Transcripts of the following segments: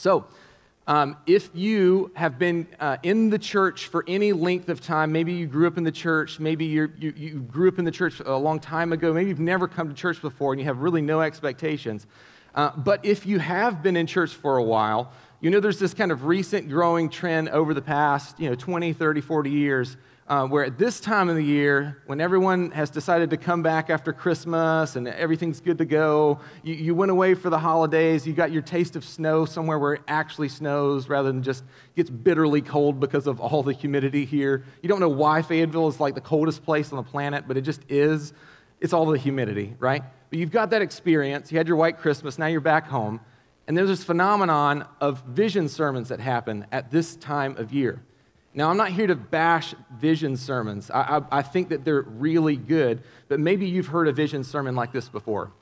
So, um, if you have been uh, in the church for any length of time, maybe you grew up in the church, maybe you you, grew up in the church a long time ago, maybe you've never come to church before and you have really no expectations. Uh, but if you have been in church for a while, you know there's this kind of recent growing trend over the past you know, 20, 30, 40 years uh, where at this time of the year, when everyone has decided to come back after Christmas and everything's good to go, you, you, went away for the holidays, you got your taste of snow somewhere where it actually snows rather than just gets bitterly cold because of all the humidity here. You don't know why Fayetteville is like the coldest place on the planet, but it just is. It's all the humidity, right? But you've got that experience. You had your white Christmas, now you're back home. And there's this phenomenon of vision sermons that happen at this time of year. Now, I'm not here to bash vision sermons. I, I, I, think that they're really good, but maybe you've heard a vision sermon like this before.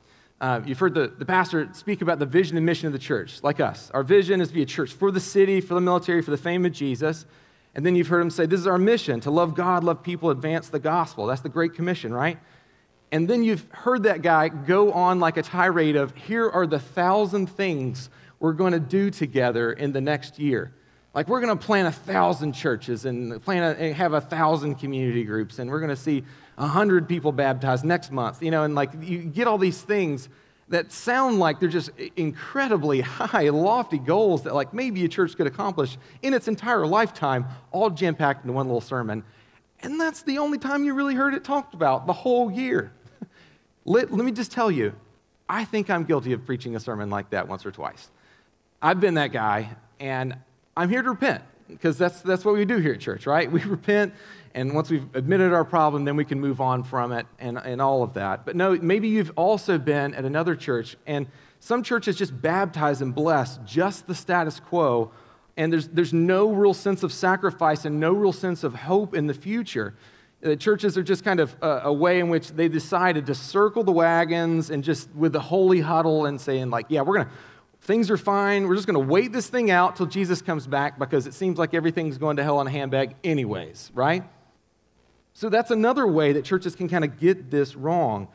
Uh, you've heard the, the pastor speak about the vision and mission of the church, like us. Our vision is to be a church for the city, for the military, for the fame of Jesus. And then you've heard him say, This is our mission to love God, love people, advance the gospel. That's the Great Commission, right? And then you've heard that guy go on like a tirade of, Here are the thousand things we're going to do together in the next year. Like, we're going to plant a thousand churches and plan a, have a thousand community groups, and we're going to see a hundred people baptized next month. You know, and like, you get all these things that sound like they're just incredibly high, lofty goals that, like, maybe a church could accomplish in its entire lifetime, all jam packed into one little sermon. And that's the only time you really heard it talked about the whole year. let, let me just tell you, I think I'm guilty of preaching a sermon like that once or twice. I've been that guy, and I'm here to repent because that's, that's what we do here at church, right? We repent, and once we've admitted our problem, then we can move on from it and, and all of that. But no, maybe you've also been at another church, and some churches just baptize and bless just the status quo, and there's, there's no real sense of sacrifice and no real sense of hope in the future. The churches are just kind of a, a way in which they decided to circle the wagons and just with the holy huddle and saying, like, yeah, we're going to things are fine. We're just going to wait this thing out till Jesus comes back because it seems like everything's going to hell in a handbag, anyways, right? So that's another way that churches can kind of get this wrong.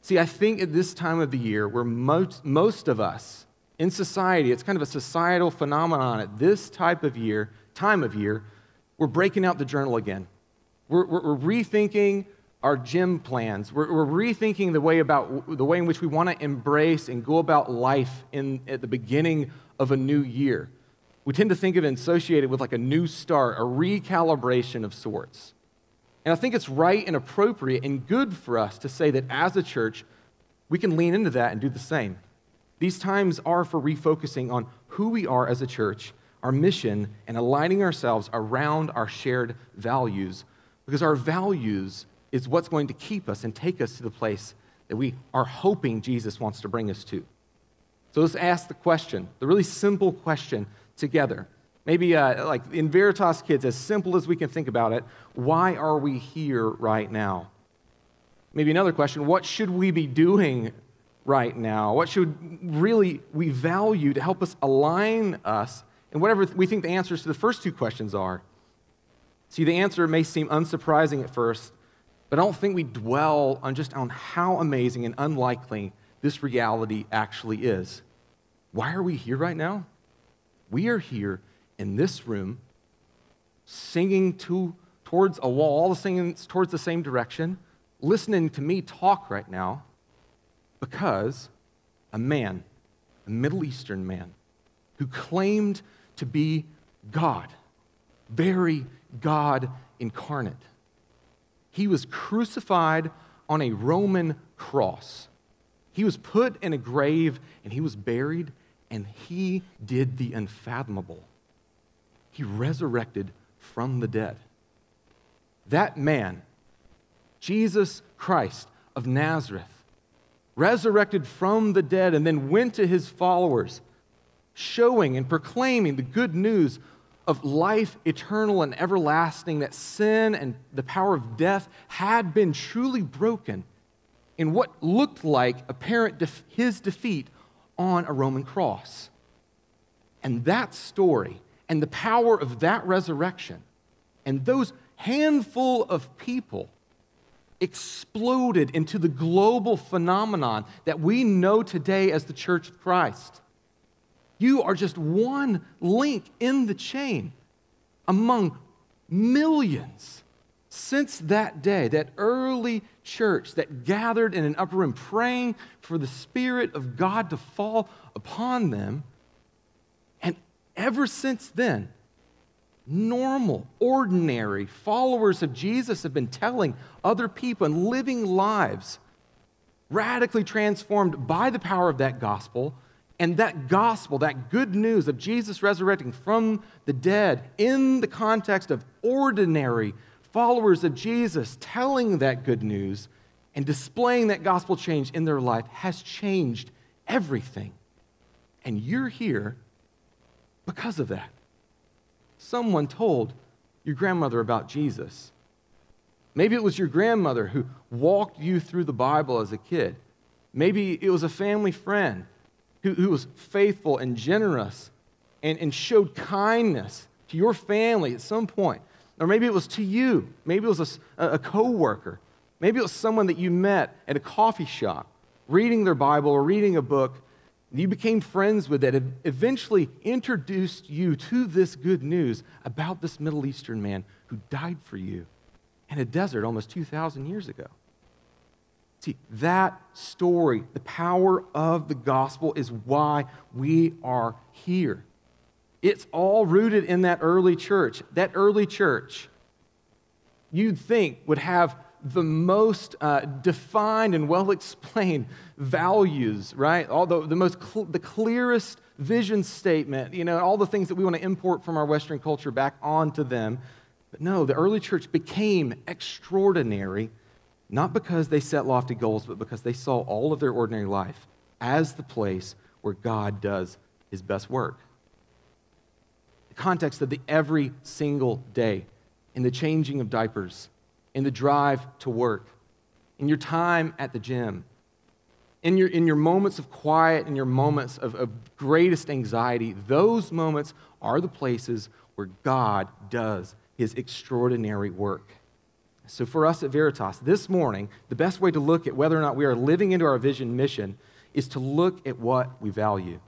See, I think at this time of the year, where most, most of us in society, it's kind of a societal phenomenon at this type of year, time of year, we're breaking out the journal again. We're, we're, we're rethinking our gym plans. We're, we're, rethinking the way about the way in which we want to embrace and go about life in, at the beginning of a new year. We tend to think of it associated with like a new start, a recalibration of sorts. And I think it's right and appropriate and good for us to say that as a church, we can lean into that and do the same. These times are for refocusing on who we are as a church, our mission, and aligning ourselves around our shared values. Because our values is what's going to keep us and take us to the place that we are hoping Jesus wants to bring us to. So let's ask the question, the really simple question together. Maybe uh, like in Veritas Kids, as simple as we can think about it, why are we here right now? Maybe another question, what should we be doing right now? What should really we value to help us align us and whatever we think the answers to the first two questions are? See, the answer may seem unsurprising at first, but I don't think we dwell on just on how amazing and unlikely this reality actually is. Why are we here right now? We are here in this room singing to, towards a wall, all the singing towards the same direction, listening to me talk right now because a man, a Middle Eastern man, who claimed to be God, very God incarnate, he was crucified on a Roman cross. He was put in a grave and he was buried, and he did the unfathomable. He resurrected from the dead. That man, Jesus Christ of Nazareth, resurrected from the dead and then went to his followers, showing and proclaiming the good news of life eternal and everlasting, that sin and the power of death had been truly broken in what looked like apparent def- his defeat on a Roman cross. And that story and the power of that resurrection and those handful of people exploded into the global phenomenon that we know today as the Church of Christ. You are just one link in the chain among millions since that day, that early church that gathered in an upper room praying for the Spirit of God to fall upon them. And ever since then, normal, ordinary followers of Jesus have been telling other people and living lives radically transformed by the power of that gospel. And that gospel, that good news of Jesus resurrecting from the dead in the context of ordinary followers of Jesus telling that good news and displaying that gospel change in their life has changed everything. And you're here because of that. Someone told your grandmother about Jesus. Maybe it was your grandmother who walked you through the Bible as a kid. Maybe it was a family friend who, who was faithful and generous and, and showed kindness to your family at some point. Or maybe it was to you. Maybe it was a, a co-worker. Maybe it was someone that you met at a coffee shop, reading their Bible or reading a book. You became friends with that, eventually introduced you to this good news about this Middle Eastern man who died for you in a desert almost 2,000 years ago. See, that story, the power of the gospel, is why we are here. It's all rooted in that early church. That early church, you'd think, would have the most uh, defined and well explained values, right? All the, the most cl- the clearest vision statement, you know, all the things that we want to import from our Western culture back onto them. But no, the early church became extraordinary, not because they set lofty goals, but because they saw all of their ordinary life as the place where God does his best work the context of the every single day, in the changing of diapers, in the drive to work, in your time at the gym, in your, in your moments of quiet, in your moments of, of greatest anxiety, those moments are the places where God does his extraordinary work. So, for us at Veritas, this morning, the best way to look at whether or not we are living into our vision mission is to look at what we value.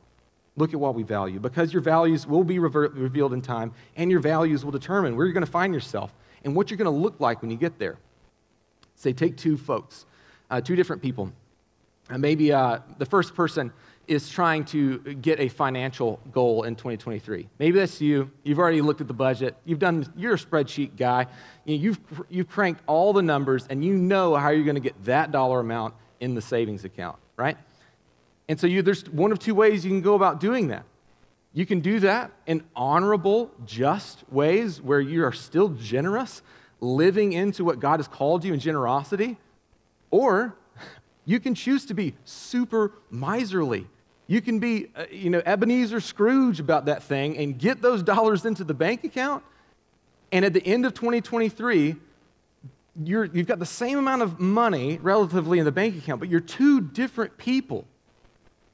Look at what we value because your values will be revert, revealed in time and your values will determine where you're going to find yourself and what you're going to look like when you get there. Say, take two folks, uh, two different people. Uh, maybe uh, the first person is trying to get a financial goal in 2023. Maybe that's you. You've already looked at the budget. You've done, you're a spreadsheet guy. You've, you've cranked all the numbers and you know how you're going to get that dollar amount in the savings account, right? And so you, there's one of two ways you can go about doing that. You can do that in honorable, just ways where you are still generous, living into what God has called you in generosity, or you can choose to be super miserly. You can be, uh, you know, Ebenezer Scrooge about that thing and get those dollars into the bank account. And at the end of 2023, you're, you've got the same amount of money relatively in the bank account, but you're two different people.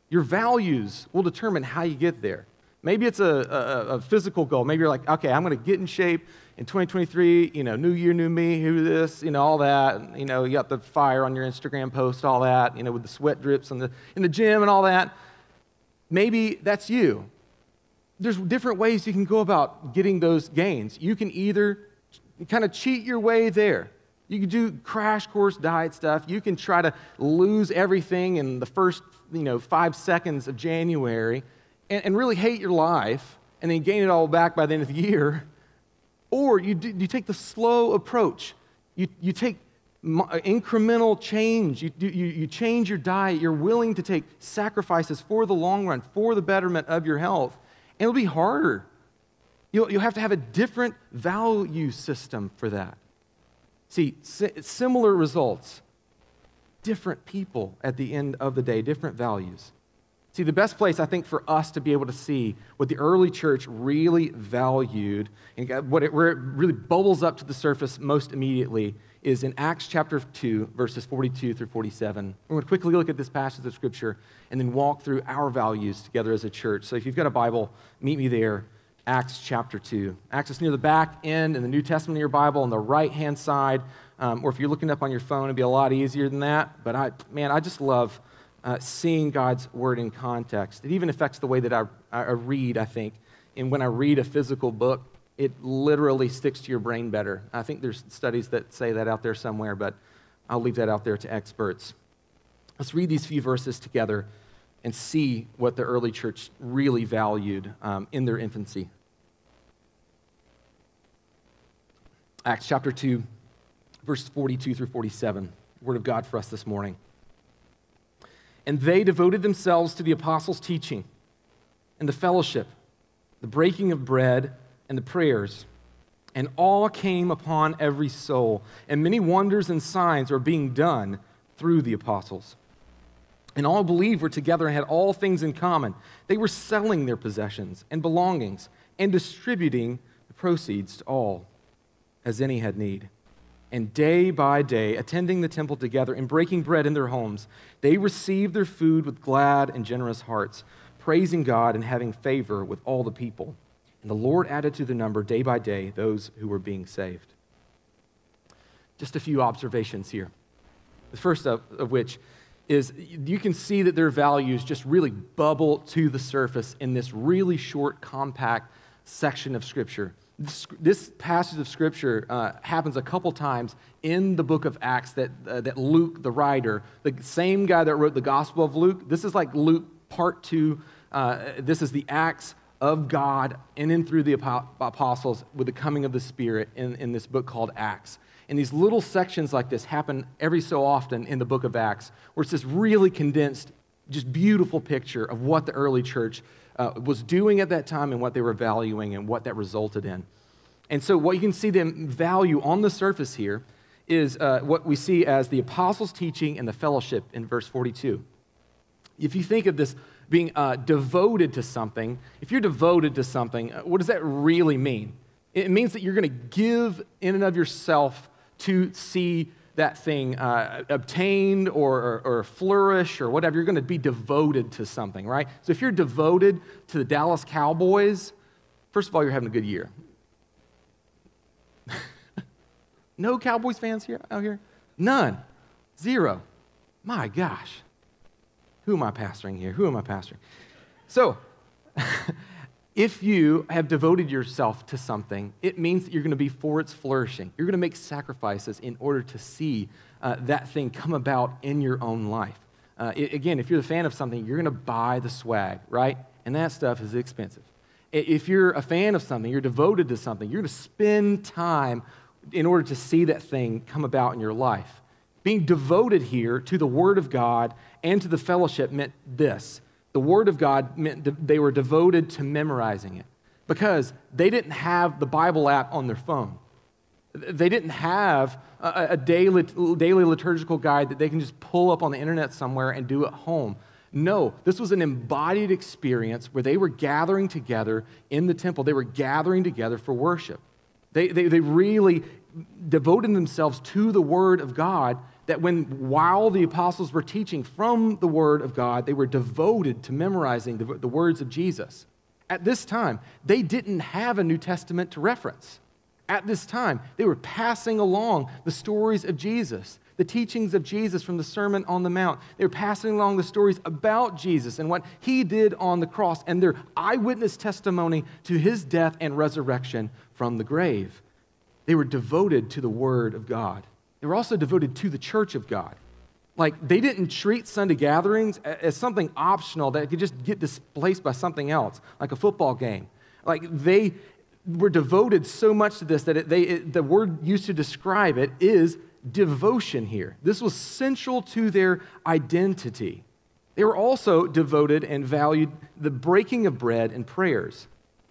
Your values will determine how you get there. Maybe it's a, a, a physical goal. Maybe you're like, okay, I'm going to get in shape in 2023, you know, new year, new me, who this, you know, all that. You know, you got the fire on your Instagram post, all that, you know, with the sweat drips in the, in the gym and all that. Maybe that's you. There's different ways you can go about getting those gains. You can either kind of cheat your way there. You can do crash course diet stuff. You can try to lose everything in the first, you know, five seconds of January and, and really hate your life and then gain it all back by the end of the year. Or you, do, you take the slow approach. You, you take Uh, incremental change. You, you, you change your diet. You're willing to take sacrifices for the long run, for the betterment of your health. And it'll be harder. You'll, you'll have to have a different value system for that. See, similar results, different people at the end of the day, different values. See, the best place, I think, for us to be able to see what the early church really valued and what it, where it really bubbles up to the surface most immediately is in Acts chapter 2, verses 42 through 47. We're going to quickly look at this passage of Scripture and then walk through our values together as a church. So if you've got a Bible, meet me there Acts chapter 2. Acts is near the back end in the New Testament of your Bible on the right hand side. Um, or if you're looking up on your phone, it'd be a lot easier than that. But I, man, I just love uh, seeing God's word in context. It even affects the way that I, I read, I think. And when I read a physical book, it literally sticks to your brain better. I think there's studies that say that out there somewhere, but I'll leave that out there to experts. Let's read these few verses together and see what the early church really valued um, in their infancy. Acts chapter 2, verse 42 through 47. Word of God for us this morning. And they devoted themselves to the apostles' teaching and the fellowship, the breaking of bread, and the prayers. And all came upon every soul, and many wonders and signs were being done through the apostles. And all believed were together and had all things in common. They were selling their possessions and belongings and distributing the proceeds to all as any had need. And day by day, attending the temple together and breaking bread in their homes, they received their food with glad and generous hearts, praising God and having favor with all the people. And the Lord added to the number day by day those who were being saved. Just a few observations here. The first of, of which is you can see that their values just really bubble to the surface in this really short, compact section of Scripture. This, this passage of Scripture uh, happens a couple times in the book of Acts that, uh, that Luke, the writer, the same guy that wrote the Gospel of Luke, this is like Luke part two. Uh, this is the Acts of God in and through the apostles with the coming of the Spirit in, in this book called Acts. And these little sections like this happen every so often in the book of Acts, where it's this really condensed, just beautiful picture of what the early church uh, was doing at that time and what they were valuing and what that resulted in. And so, what you can see them value on the surface here is uh, what we see as the apostles' teaching and the fellowship in verse 42. If you think of this being uh, devoted to something, if you're devoted to something, uh, what does that really mean? It means that you're going to give in and of yourself to see that thing uh, obtained or, or, or, flourish or whatever. You're going to be devoted to something, right? So if you're devoted to the Dallas Cowboys, first of all, you're having a good year. no Cowboys fans here out here? None. Zero. My gosh. Who am I pastoring here? Who am I pastoring? So, if you have devoted yourself to something, it means that you're going to be for its flourishing. You're going to make sacrifices in order to see uh, that thing come about in your own life. Uh, it, again, if you're a fan of something, you're going to buy the swag, right? And that stuff is expensive. If you're a fan of something, you're devoted to something, you're going to spend time in order to see that thing come about in your life. Being devoted here to the Word of God and to the fellowship meant this the Word of God meant they were devoted to memorizing it because they didn't have the Bible app on their phone. They didn't have a, daily, daily liturgical guide that they can just pull up on the internet somewhere and do at home. No, this was an embodied experience where they were gathering together in the temple. They were gathering together for worship. They, they, they really devoted themselves to the Word of God that when while the apostles were teaching from the word of god they were devoted to memorizing the, the, words of jesus. At this time they didn't have a new testament to reference. At this time they were passing along the stories of jesus the teachings of jesus from the sermon on the mount. They were passing along the stories about jesus and what he did on the cross and their eyewitness testimony to his death and resurrection from the grave. They were devoted to the word of god they were also devoted to the church of God. Like, they didn't treat Sunday gatherings as something optional that could just get displaced by something else, like a football game. Like, they were devoted so much to this that it, they, it, the word used to describe it is devotion here. This was central to their identity. They were also devoted and valued the breaking of bread and prayers.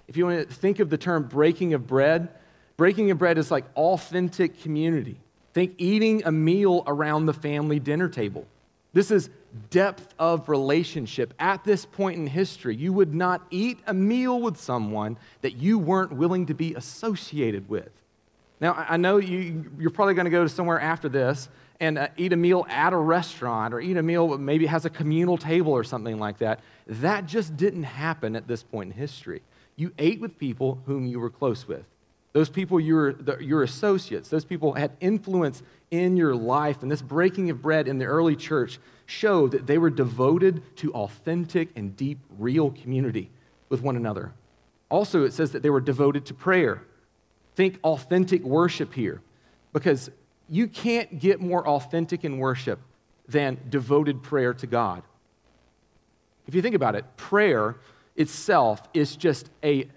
If you want to think of the term breaking of bread, breaking of bread is like authentic community. Think eating a meal around the family dinner table. This is depth of relationship. At this point in history, you would not eat a meal with someone that you weren't willing to be associated with. Now, I know you, you're probably going to go to somewhere after this and uh, eat a meal at a restaurant or eat a meal that maybe has a communal table or something like that. That just didn't happen at this point in history. You ate with people whom you were close with. Those people, your, your associates, those people had influence in your life. And this breaking of bread in the early church showed that they were devoted to authentic and deep, real community with one another. Also, it says that they were devoted to prayer. Think authentic worship here, because you can't get more authentic in worship than devoted prayer to God. If you think about it, prayer itself is just a,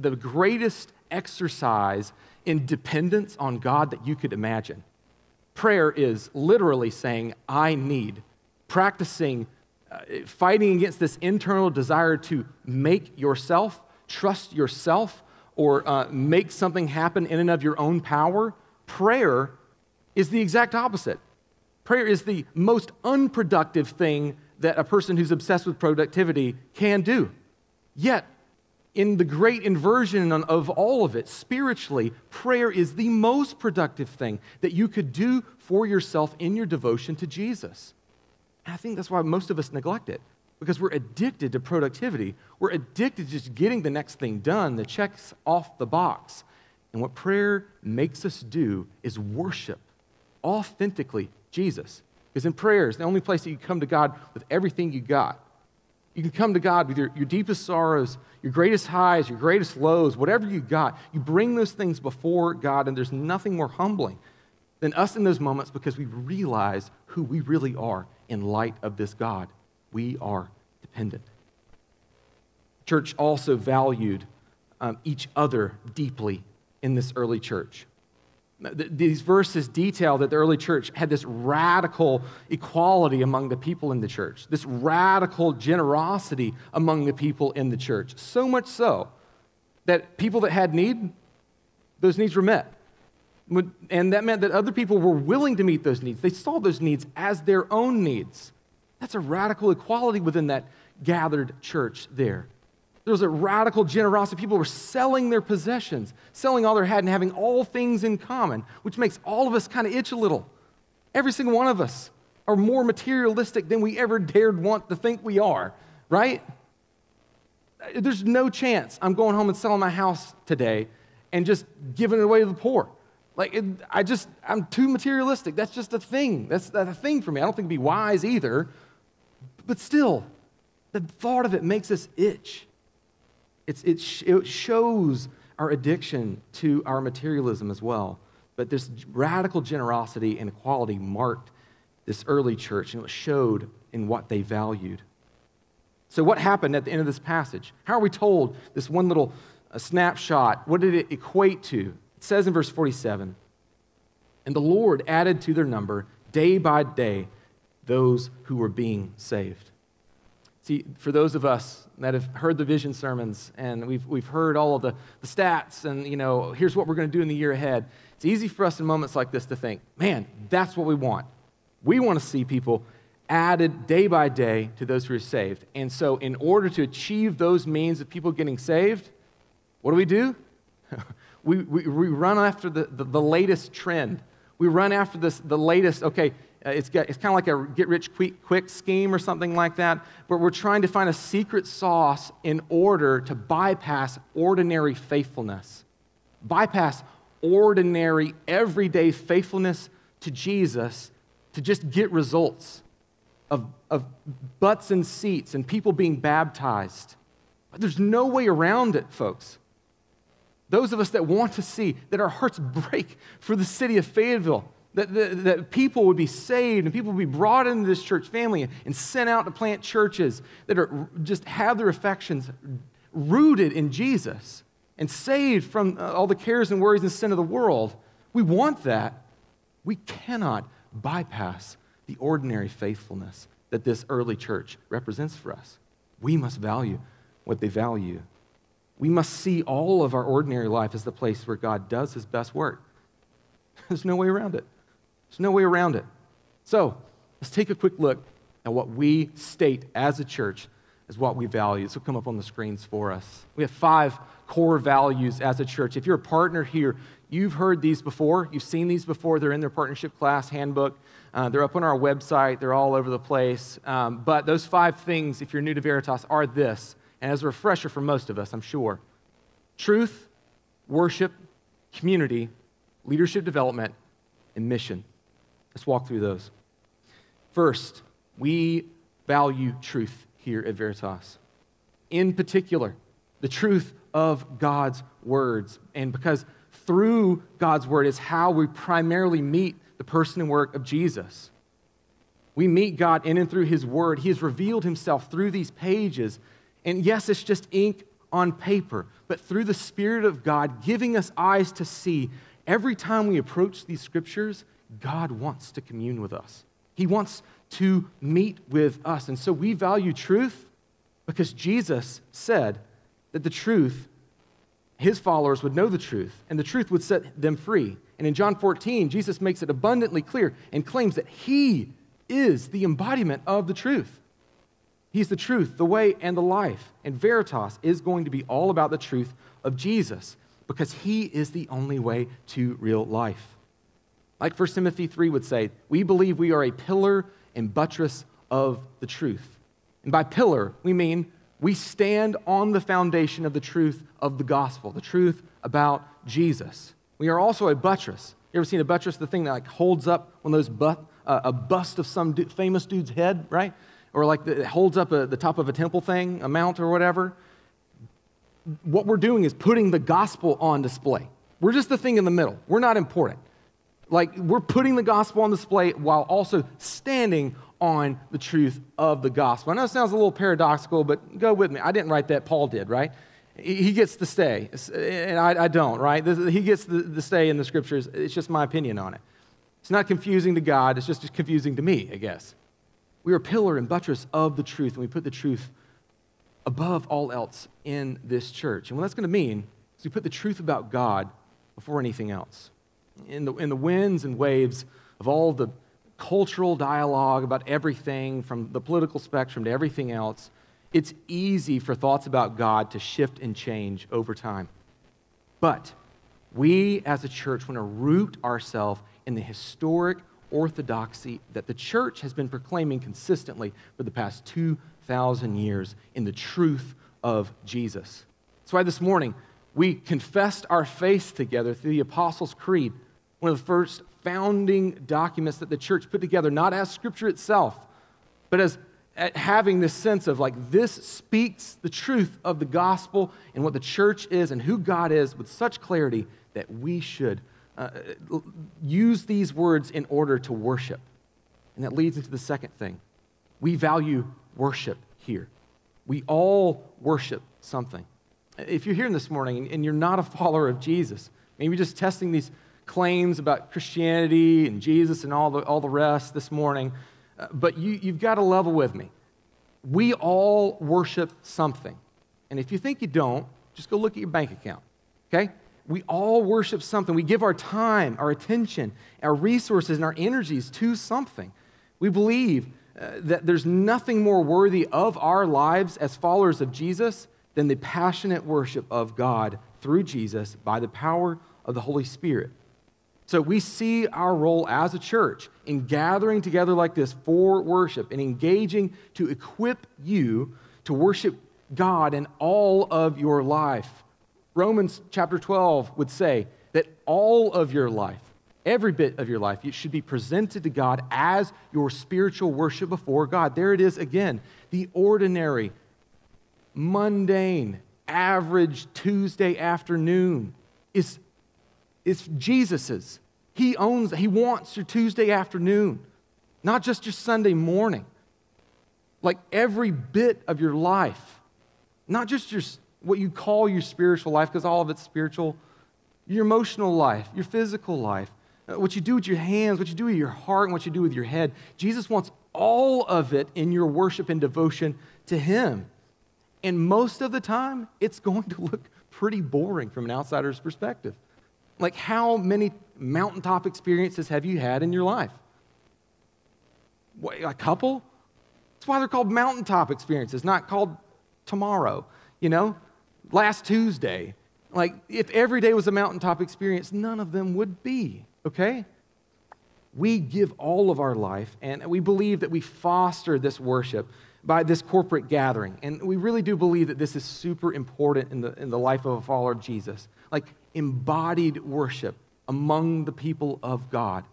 the greatest exercise in dependence on God that you could imagine. Prayer is literally saying, I need, practicing, uh, fighting against this internal desire to make yourself, trust yourself, or uh, make something happen in and of your own power. Prayer is the exact opposite. Prayer is the most unproductive thing that a person who's obsessed with productivity can do. Yet, in the great inversion of all of it, spiritually, prayer is the most productive thing that you could do for yourself in your devotion to Jesus. And I think that's why most of us neglect it, because we're addicted to productivity. We're addicted to just getting the next thing done, the checks off the box. And what prayer makes us do is worship authentically Jesus. Because in prayer is the only place that you come to God with everything you got. You can come to God with your, your deepest sorrows, your greatest highs, your greatest lows, whatever you got. You bring those things before God, and there's nothing more humbling than us in those moments because we realize who we really are in light of this God. We are dependent. Church also valued um, each other deeply in this early church these verses detail that the early church had this radical equality among the people in the church, this radical generosity among the people in the church. So much so that people that had need, those needs were met. And that meant that other people were willing to meet those needs. They saw those needs as their own needs. That's a radical equality within that gathered church there. There was a radical generosity. People were selling their possessions, selling all they had, and having all things in common, which makes all of us kind of itch a little. Every single one of us are more materialistic than we ever dared want to think we are, right? There's no chance I'm going home and selling my house today and just giving it away to the poor. Like, it, I just, I'm too materialistic. That's just a thing. That's, that's a thing for me. I don't think it'd be wise either. But still, the thought of it makes us itch. It's, it, sh- it shows our addiction to our materialism as well. But this radical generosity and equality marked this early church, and it showed in what they valued. So, what happened at the end of this passage? How are we told this one little uh, snapshot? What did it equate to? It says in verse 47 And the Lord added to their number day by day those who were being saved. See, for those of us that have heard the vision sermons and we've, we've heard all of the, the stats and, you know, here's what we're going to do in the year ahead, it's easy for us in moments like this to think, man, that's what we want. We want to see people added day by day to those who are saved. And so, in order to achieve those means of people getting saved, what do we do? we, we, we run after the, the, the latest trend. We run after this, the latest, okay, uh, it's, it's kind of like a get rich quick, quick scheme or something like that, but we're trying to find a secret sauce in order to bypass ordinary faithfulness. Bypass ordinary, everyday faithfulness to Jesus to just get results of, of butts and seats and people being baptized. But there's no way around it, folks. Those of us that want to see that our hearts break for the city of Fayetteville, that, that, that, people would be saved and people would be brought into this church family and sent out to plant churches that are just have their affections rooted in Jesus and saved from uh, all the cares and worries and sin of the world. We want that. We cannot bypass the ordinary faithfulness that this early church represents for us. We must value what they value. We must see all of our ordinary life as the place where God does his best work. There's no way around it. There's no way around it. So let's take a quick look at what we state as a church as what we value. This will come up on the screens for us. We have five core values as a church. If you're a partner here, you've heard these before. You've seen these before. They're in their partnership class handbook. Uh, they're up on our website. They're all over the place. Um, but those five things, if you're new to Veritas, are this. And as a refresher for most of us, I'm sure truth, worship, community, leadership development, and mission. Let's walk through those. First, we value truth here at Veritas. In particular, the truth of God's words. And because through God's word is how we primarily meet the person and work of Jesus. We meet God in and through his word. He has revealed himself through these pages. And yes, it's just ink on paper, but through the Spirit of God giving us eyes to see, every time we approach these scriptures, God wants to commune with us. He wants to meet with us. And so we value truth because Jesus said that the truth, his followers would know the truth, and the truth would set them free. And in John 14, Jesus makes it abundantly clear and claims that he is the embodiment of the truth. He's the truth, the way, and the life. And Veritas is going to be all about the truth of Jesus because he is the only way to real life. Like 1 Timothy 3 would say, we believe we are a pillar and buttress of the truth. And by pillar, we mean we stand on the foundation of the truth of the gospel, the truth about Jesus. We are also a buttress. You ever seen a buttress, the thing that like holds up one of those but, uh, a bust of some du- famous dude's head, right? Or like the, it holds up a, the top of a temple thing, a mount or whatever. What we're doing is putting the gospel on display. We're just the thing in the middle. We're not important. Like we're putting the gospel on display while also standing on the truth of the gospel. I know it sounds a little paradoxical, but go with me. I didn't write that, Paul did, right? He gets to stay, and I, I don't, right? He gets the stay in the scriptures. It's just my opinion on it. It's not confusing to God, it's just confusing to me, I guess. We are pillar and buttress of the truth, and we put the truth above all else in this church. And what that's going to mean is we put the truth about God before anything else. In the, in the winds and waves of all the cultural dialogue about everything from the political spectrum to everything else, it's easy for thoughts about God to shift and change over time. But we as a church want to root ourselves in the historic orthodoxy that the church has been proclaiming consistently for the past 2,000 years in the truth of Jesus. That's why this morning we confessed our faith together through the Apostles' Creed, one of the first founding documents that the church put together, not as Scripture itself, but as having this sense of like this speaks the truth of the gospel and what the church is and who God is with such clarity that we should uh, use these words in order to worship. And that leads into the second thing. We value worship here. We all worship something. If you're here this morning and you're not a follower of Jesus, maybe just testing these claims about Christianity and Jesus and all the, all the rest this morning, uh, but you, you've got to level with me. We all worship something. And if you think you don't, just go look at your bank account, okay? We all worship something. We give our time, our attention, our resources, and our energies to something. We believe uh, that there's nothing more worthy of our lives as followers of Jesus than the passionate worship of God through Jesus by the power of the Holy Spirit. So we see our role as a church in gathering together like this for worship and engaging to equip you to worship God in all of your life. Romans chapter 12 would say that all of your life, every bit of your life, you should be presented to God as your spiritual worship before God. There it is again, the ordinary, mundane, average Tuesday afternoon is it's Jesus's. He owns, he wants your Tuesday afternoon, not just your Sunday morning. Like every bit of your life, not just your, what you call your spiritual life, because all of it's spiritual, your emotional life, your physical life, uh, what you do with your hands, what you do with your heart, and what you do with your head. Jesus wants all of it in your worship and devotion to Him. And most of the time, it's going to look pretty boring from an outsider's perspective. Like, how many mountaintop experiences have you had in your life? What, a couple? That's why they're called mountaintop experiences, not called tomorrow, you know? Last Tuesday. Like, if every day was a mountaintop experience, none of them would be, okay? We give all of our life, and we believe that we foster this worship by this corporate gathering. And we really do believe that this is super important in the, in the life of a follower of Jesus. Like embodied worship among the people of God.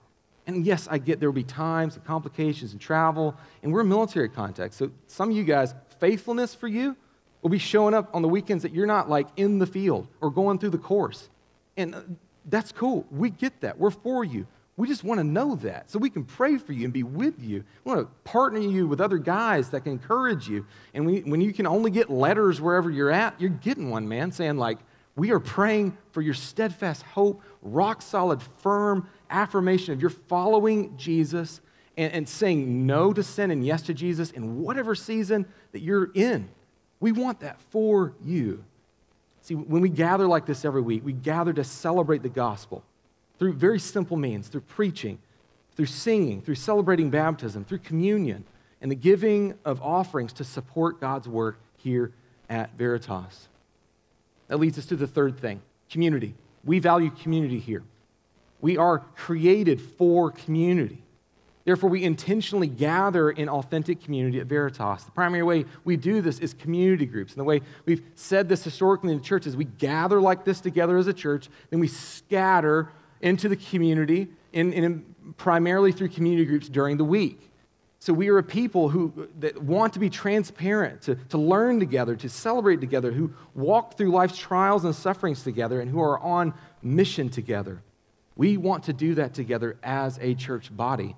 And yes, I get there will be times and complications and travel, and we're a military context. So some of you guys, faithfulness for you will be showing up on the weekends that you're not like in the field or going through the course. And uh, that's cool. We get that. We're for you. We just want to know that so we can pray for you and be with you. We want to partner you with other guys that can encourage you. And we, when you can only get letters wherever you're at, you're getting one, man, saying, like, we are praying for your steadfast hope, rock solid, firm affirmation of your following Jesus and, and saying no to sin and yes to Jesus in whatever season that you're in. We want that for you. See, when we gather like this every week, we gather to celebrate the gospel through very simple means through preaching, through singing, through celebrating baptism, through communion, and the giving of offerings to support God's work here at Veritas. That leads us to the third thing community. We value community here. We are created for community. Therefore, we intentionally gather in authentic community at Veritas. The primary way we do this is community groups. And the way we've said this historically in the church is we gather like this together as a church, then we scatter into the community, in, in primarily through community groups during the week. So we are a people who that want to be transparent, to, to learn together, to celebrate together, who walk through life's trials and sufferings together, and who are on mission together. We want to do that together as a church body.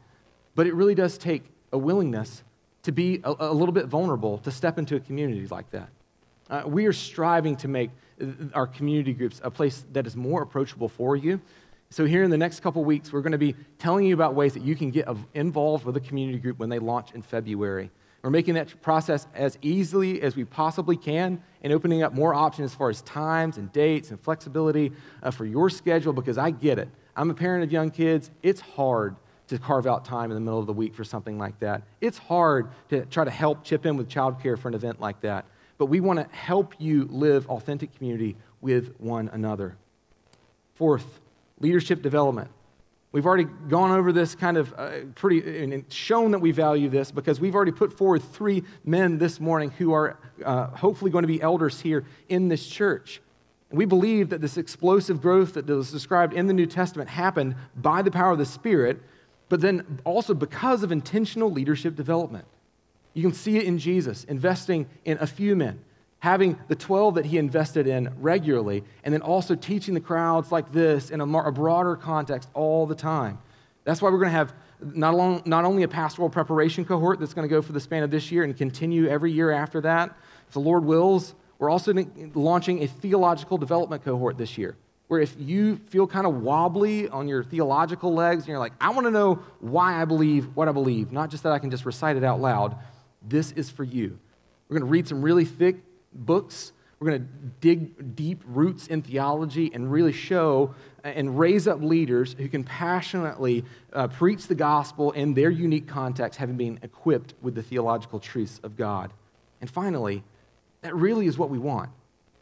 But it really does take a willingness to be a, a little bit vulnerable to step into a community like that. Uh, we are striving to make our community groups a place that is more approachable for you so, here in the next couple weeks, we're going to be telling you about ways that you can get involved with a community group when they launch in February. We're making that process as easily as we possibly can and opening up more options as far as times and dates and flexibility uh, for your schedule because I get it. I'm a parent of young kids. It's hard to carve out time in the middle of the week for something like that. It's hard to try to help chip in with childcare for an event like that. But we want to help you live authentic community with one another. Fourth, leadership development. We've already gone over this kind of uh, pretty and shown that we value this because we've already put forward three men this morning who are uh, hopefully going to be elders here in this church. And we believe that this explosive growth that was described in the New Testament happened by the power of the Spirit, but then also because of intentional leadership development. You can see it in Jesus investing in a few men, having the 12 that he invested in regularly, and then also teaching the crowds like this in a, more, a broader context all the time. That's why we're going to have not, not only a pastoral preparation cohort that's going to go for the span of this year and continue every year after that, if the Lord wills, we're also launching a theological development cohort this year. Where if you feel kind of wobbly on your theological legs and you're like, I want to know why I believe what I believe, not just that I can just recite it out loud, this is for you. We're going to read some really thick books. We're going to dig deep roots in theology and really show and raise up leaders who can passionately uh, preach the gospel in their unique context, having been equipped with the theological truths of God. And finally, that really is what we want.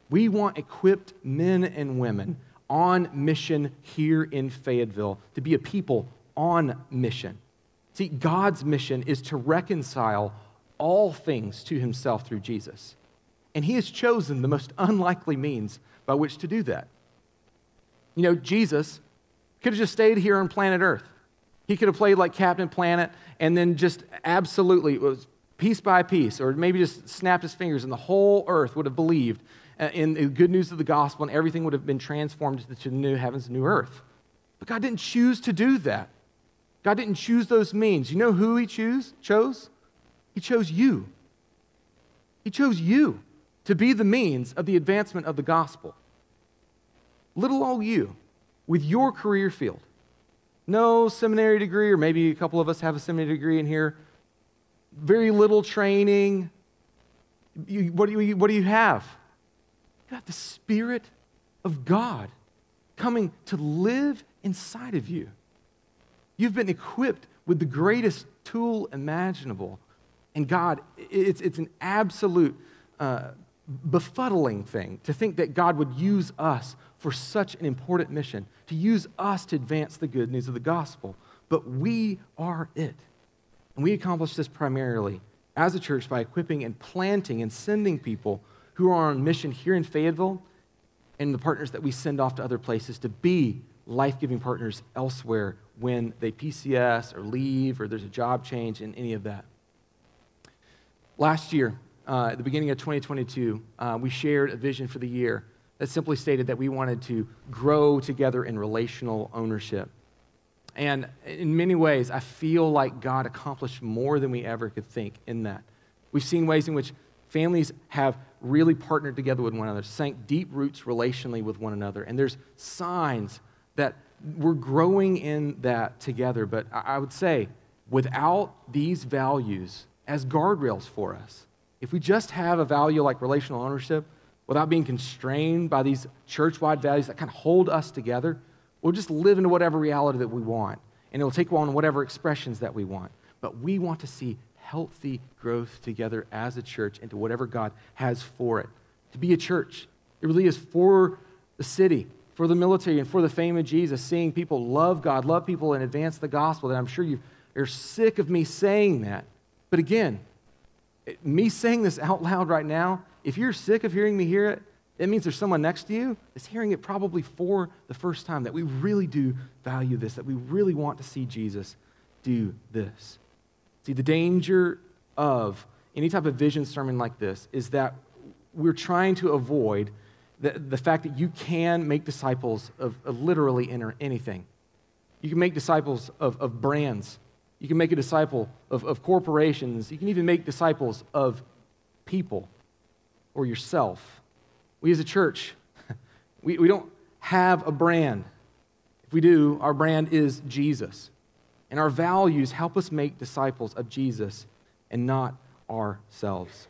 We want equipped men and women on mission here in Fayetteville to be a people on mission. See, God's mission is to reconcile all things to himself through Jesus. And he has chosen the most unlikely means by which to do that. You know, Jesus could have just stayed here on planet Earth. He could have played like Captain Planet and then just absolutely, it was piece by piece, or maybe just snapped his fingers, and the whole earth would have believed uh, in the good news of the gospel, and everything would have been transformed to the new heavens and new earth. But God didn't choose to do that. God didn't choose those means. You know who He choose, chose? He chose you. He chose you to be the means of the advancement of the gospel. Little old you, with your career field. No seminary degree, or maybe a couple of us have a seminary degree in here. Very little training. You, what, do you, what do you have? You got the Spirit of God coming to live inside of you. You've been equipped with the greatest tool imaginable. And God, it's, it's an absolute uh, befuddling thing to think that God would use us for such an important mission, to use us to advance the good news of the gospel. But we are it. And we accomplish this primarily as a church by equipping and planting and sending people who are on mission here in Fayetteville and the partners that we send off to other places to be life giving partners elsewhere when they PCS or leave or there's a job change and any of that. Last year, uh, at the beginning of 2022, uh, we shared a vision for the year that simply stated that we wanted to grow together in relational ownership. And in many ways, I feel like God accomplished more than we ever could think in that. We've seen ways in which families have really partnered together with one another, sank deep roots relationally with one another. And there's signs that we're growing in that together. But I would say, without these values as guardrails for us, if we just have a value like relational ownership without being constrained by these church wide values that kind of hold us together, we'll just live into whatever reality that we want. And it'll take on whatever expressions that we want. But we want to see healthy growth together as a church into whatever God has for it. To be a church, it really is for the city, for the military, and for the fame of Jesus, seeing people love God, love people, and advance the gospel. And I'm sure you are sick of me saying that. But again, me saying this out loud right now, if you're sick of hearing me hear it, it means there's someone next to you that's hearing it probably for the first time that we really do value this, that we really want to see Jesus do this. See, the danger of any type of vision sermon like this is that we're trying to avoid the, the fact that you can make disciples of, of literally anything. You can make disciples of, of brands you can make a disciple of, of corporations. You can even make disciples of people or yourself. We as a church, we, we don't have a brand. If we do, our brand is Jesus. And our values help us make disciples of Jesus and not ourselves.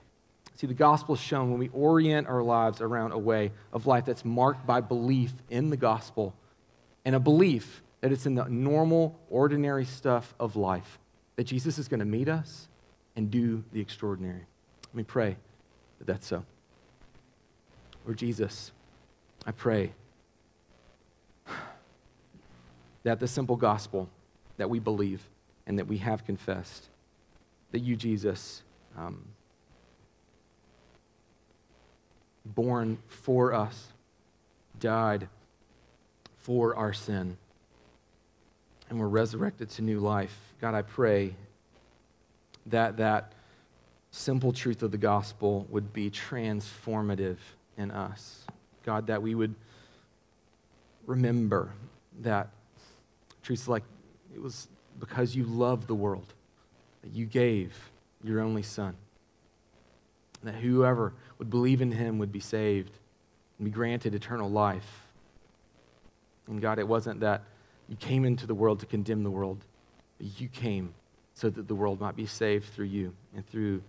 See, the gospel is shown when we orient our lives around a way of life that's marked by belief in the gospel and a belief that it's in the normal, ordinary stuff of life that Jesus is going to meet us and do the extraordinary. Let me pray that that's so. Lord Jesus, I pray that the simple gospel that we believe and that we have confessed, that you, Jesus, um, born for us, died for our sin and we're resurrected to new life. God, I pray that that simple truth of the gospel would be transformative in us. God, that we would remember that truths like it was because you loved the world that you gave your only son. That whoever would believe in him would be saved and be granted eternal life. And God, it wasn't that you came into the world to condemn the world, you came so that the world might be saved through you and through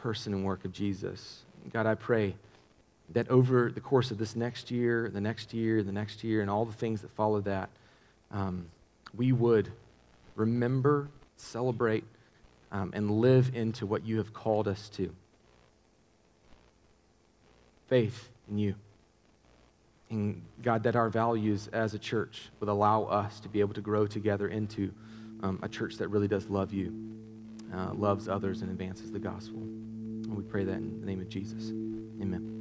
person and work of Jesus. God, I pray that over the course of this next year, the next year, the next year, and all the things that follow that, um, we would remember, celebrate, um, and live into what you have called us to faith in you. And God, that our values as a church would allow us to be able to grow together into um, a church that really does love you, uh, loves others, and advances the gospel. And we pray that in the name of Jesus. Amen.